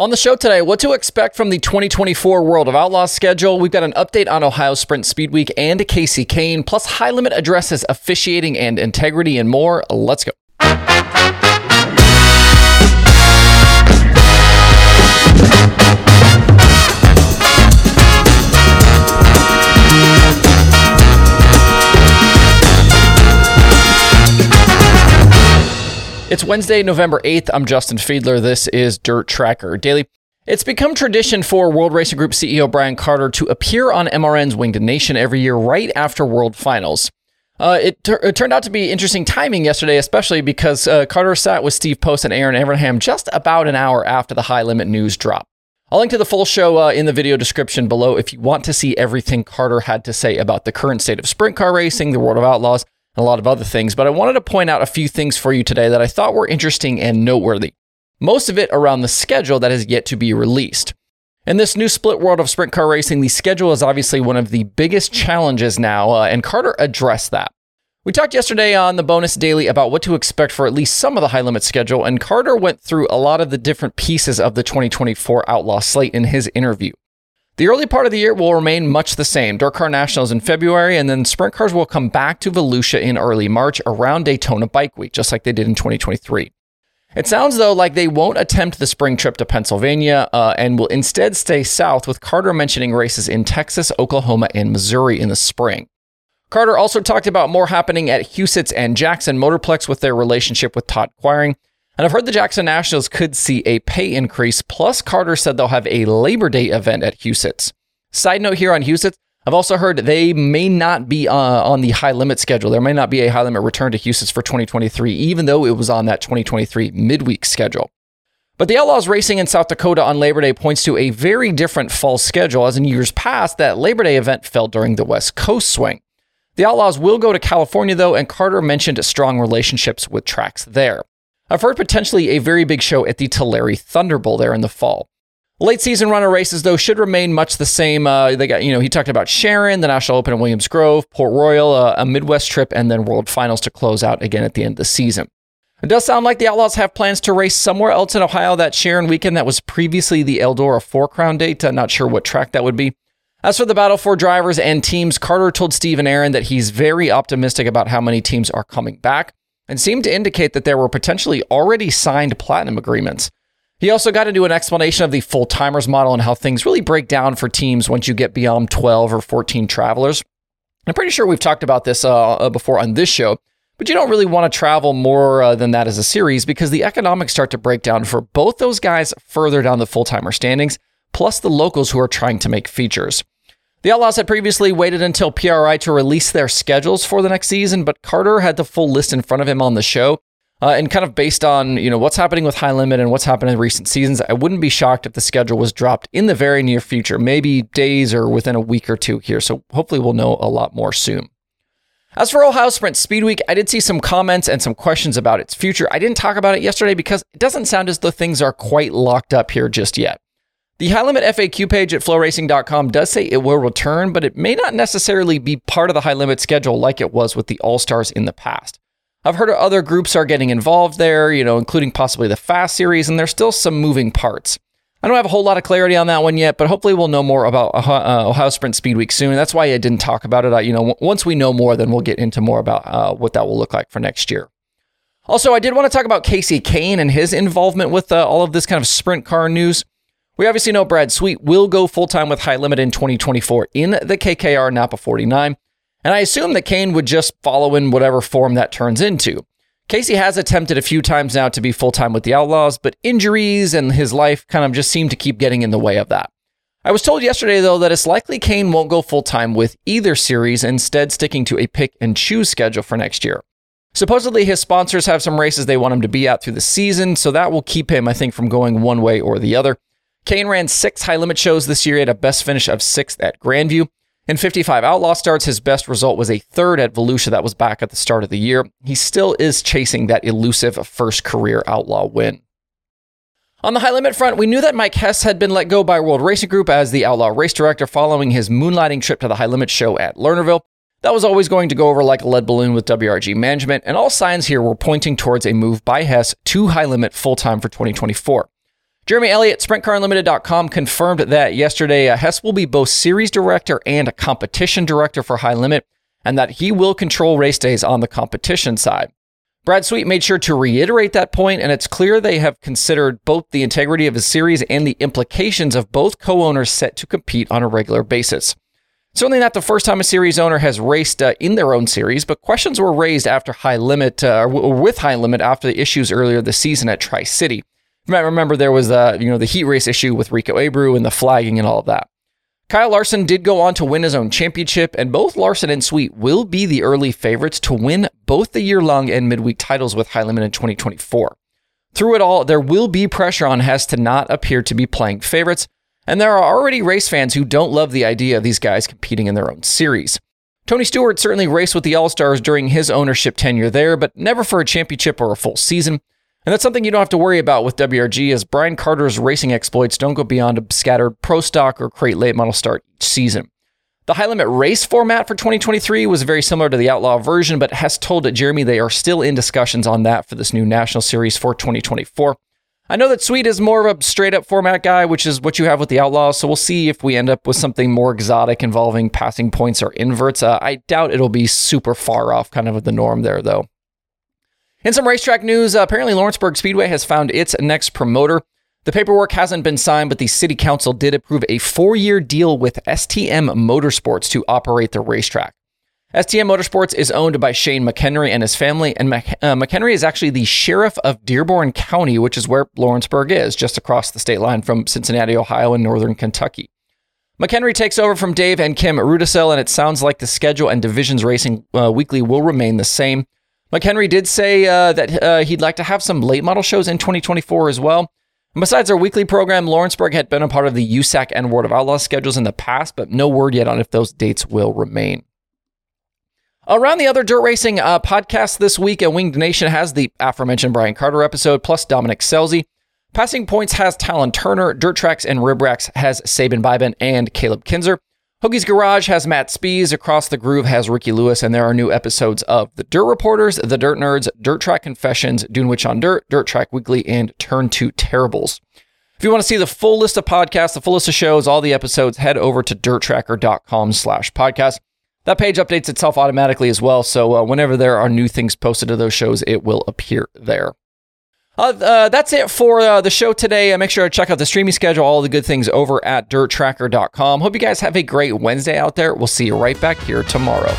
On the show today, what to expect from the 2024 World of Outlaws schedule. We've got an update on Ohio Sprint Speed Week and Kasey Kahne, plus high limit addresses officiating and integrity and more. Let's go. Wednesday, November 8th. I'm Justin Fiedler. This is Dirt Tracker Daily. It's become tradition for World Racing Group CEO Brian Carter to appear on MRN's Winged Nation every year right after World Finals. Uh, it, ter- it, turned out to be interesting timing yesterday, especially because uh, Carter sat with Steve Post and Aaron Abraham just about an hour after the high limit news dropped. I'll link to the full show uh, in the video description below if you want to see everything Carter had to say about the current state of sprint car racing, the World of Outlaws, a lot of other things, but I wanted to point out a few things for you today that I thought were interesting and noteworthy. Most of it around the schedule that has yet to be released. In this new split world of sprint car racing, the schedule is obviously one of the biggest challenges now, uh, and Carter addressed that. We talked yesterday on the bonus daily about what to expect for at least some of the high limit schedule, and Carter went through a lot of the different pieces of the 2024 Outlaw slate in his interview. The early part of the year will remain much the same. Dirt Car Nationals in February, and then sprint cars will come back to Volusia in early March around Daytona Bike Week, just like they did in 2023. It sounds though like they won't attempt the spring trip to Pennsylvania uh, and will instead stay south, with Carter mentioning races in Texas, Oklahoma, and Missouri in the spring. Carter also talked about more happening at Huset's and Jackson Motorplex with their relationship with Todd Quiring, and I've heard the Jackson Nationals could see a pay increase. Plus, Carter said they'll have a Labor Day event at Huset's. Side note here on Huset's, I've also heard they may not be uh, on the high limit schedule. There may not be a high limit return to Huset's for 2023, even though it was on that 2023 midweek schedule. But the Outlaws racing in South Dakota on Labor Day points to a very different fall schedule, as in years past, that Labor Day event fell during the West Coast swing. The Outlaws will go to California, though, and Carter mentioned strong relationships with tracks there. I've heard potentially a very big show at the Tulare Thunderbowl there in the fall. Late season runner races, though, should remain much the same. Uh, they got, you know, he talked about Sharon, the National Open in Williams Grove, Port Royal, uh, a Midwest trip, and then World Finals to close out again at the end of the season. It does sound like the Outlaws have plans to race somewhere else in Ohio that Sharon weekend that was previously the Eldora Four Crown date. I'm not sure what track that would be. As for the battle for drivers and teams, Carter told Steve and Aaron that he's very optimistic about how many teams are coming back and seemed to indicate that there were potentially already signed platinum agreements. He also got into an explanation of the full timers model and how things really break down for teams once you get beyond 12 or 14 travelers. I'm pretty sure we've talked about this uh, uh, before on this show, but you don't really want to travel more uh, than that as a series because the economics start to break down for both those guys further down the full timer standings, plus the locals who are trying to make features. The Outlaws had previously waited until PRI to release their schedules for the next season, but Carter had the full list in front of him on the show. Uh, and kind of based on you know what's happening with high limit and what's happened in recent seasons, I wouldn't be shocked if the schedule was dropped in the very near future, maybe days or within a week or two here. So hopefully we'll know a lot more soon. As for Ohio Sprint Speed Week, I did see some comments and some questions about its future. I didn't talk about it yesterday because it doesn't sound as though things are quite locked up here just yet. The high limit FAQ page at floracing.com does say it will return, but it may not necessarily be part of the high limit schedule like it was with the All Stars in the past. I've heard other groups are getting involved there, you know, including possibly the Fast series, and there's still some moving parts. I don't have a whole lot of clarity on that one yet, but hopefully we'll know more about uh, Ohio Sprint Speed Week soon. That's why I didn't talk about it. You know, once we know more, then we'll get into more about uh, what that will look like for next year. Also, I did want to talk about Kasey Kahne and his involvement with uh, all of this kind of sprint car news. We obviously know Brad Sweet will go full time with High Limit in 2024 in the KKR Napa 49, and I assume that Kahne would just follow in whatever form that turns into. Kasey has attempted a few times now to be full time with the Outlaws, but injuries and his life kind of just seem to keep getting in the way of that. I was told yesterday, though, that it's likely Kahne won't go full time with either series, instead, sticking to a pick and choose schedule for next year. Supposedly, his sponsors have some races they want him to be at through the season, so that will keep him, I think, from going one way or the other. Kahne ran six high limit shows this year. He had a best finish of sixth at Grandview. In 55 Outlaw starts, his best result was a third at Volusia. That was back at the start of the year. He still is chasing that elusive first career Outlaw win. On the high limit front, we knew that Mike Hess had been let go by World Racing Group as the Outlaw race director following his moonlighting trip to the high limit show at Lernerville. That was always going to go over like a lead balloon with WRG management, and all signs here were pointing towards a move by Hess to high limit full time for 2024. Jeremy Elliott, SprintCarUnlimited.com, confirmed that yesterday uh, Hess will be both series director and a competition director for High Limit, and that he will control race days on the competition side. Brad Sweet made sure to reiterate that point, and it's clear they have considered both the integrity of his series and the implications of both co owners set to compete on a regular basis. Certainly not the first time a series owner has raced uh, in their own series, but questions were raised after High Limit, uh, with High Limit after the issues earlier this season at Tri City. You might remember there was the you know the heat race issue with Rico Abreu and the flagging and all of that. Kyle Larson did go on to win his own championship, and both Larson and Sweet will be the early favorites to win both the year long and midweek titles with High Limit in 2024. Through it all, there will be pressure on Hess to not appear to be playing favorites, and there are already race fans who don't love the idea of these guys competing in their own series. Tony Stewart certainly raced with the All Stars during his ownership tenure there, but never for a championship or a full season. And that's something you don't have to worry about with WRG, as Brian Carter's racing exploits don't go beyond a scattered pro stock or crate late model start each season. The high limit race format for 2023 was very similar to the Outlaw version, but Hess told Jeremy they are still in discussions on that for this new national series for 2024. I know that Sweet is more of a straight up format guy, which is what you have with the Outlaws, so we'll see if we end up with something more exotic involving passing points or inverts. Uh, I doubt it'll be super far off kind of the norm there, though. In some racetrack news, uh, apparently Lawrenceburg Speedway has found its next promoter. The paperwork hasn't been signed, but the city council did approve a four year deal with STM Motorsports to operate the racetrack. STM Motorsports is owned by Shane McHenry and his family, and uh, McHenry is actually the sheriff of Dearborn County, which is where Lawrenceburg is, just across the state line from Cincinnati, Ohio, and northern Kentucky. McHenry takes over from Dave and Kim Rudisell, and it sounds like the schedule and divisions racing uh, weekly will remain the same. McHenry did say uh, that uh, he'd like to have some late model shows in 2024 as well. And besides our weekly program, Lawrenceburg had been a part of the USAC and World of Outlaws schedules in the past, but no word yet on if those dates will remain. Around the other dirt racing uh, podcast this week, uh, Winged Nation has the aforementioned Brian Carter episode, plus Dominic Scelzi. Passing Points has Talon Turner. Dirt Tracks and Rib Racks has Sabin Biben and Caleb Kinzer. Hoagie's Garage has Matt Spees, Across the Groove has Ricky Lewis, and there are new episodes of The Dirt Reporters, The Dirt Nerds, Dirt Track Confessions, Dune Witch on Dirt, Dirt Track Weekly, and Turn to Terribles. If you want to see the full list of podcasts, the full list of shows, all the episodes, head over to dirttracker.com slash podcast. That page updates itself automatically as well, so uh, whenever there are new things posted to those shows, it will appear there. Uh, uh, that's it for uh, the show today. Uh, make sure to check out the streaming schedule, all the good things over at dirttracker.com. Hope you guys have a great Wednesday out there. We'll see you right back here tomorrow.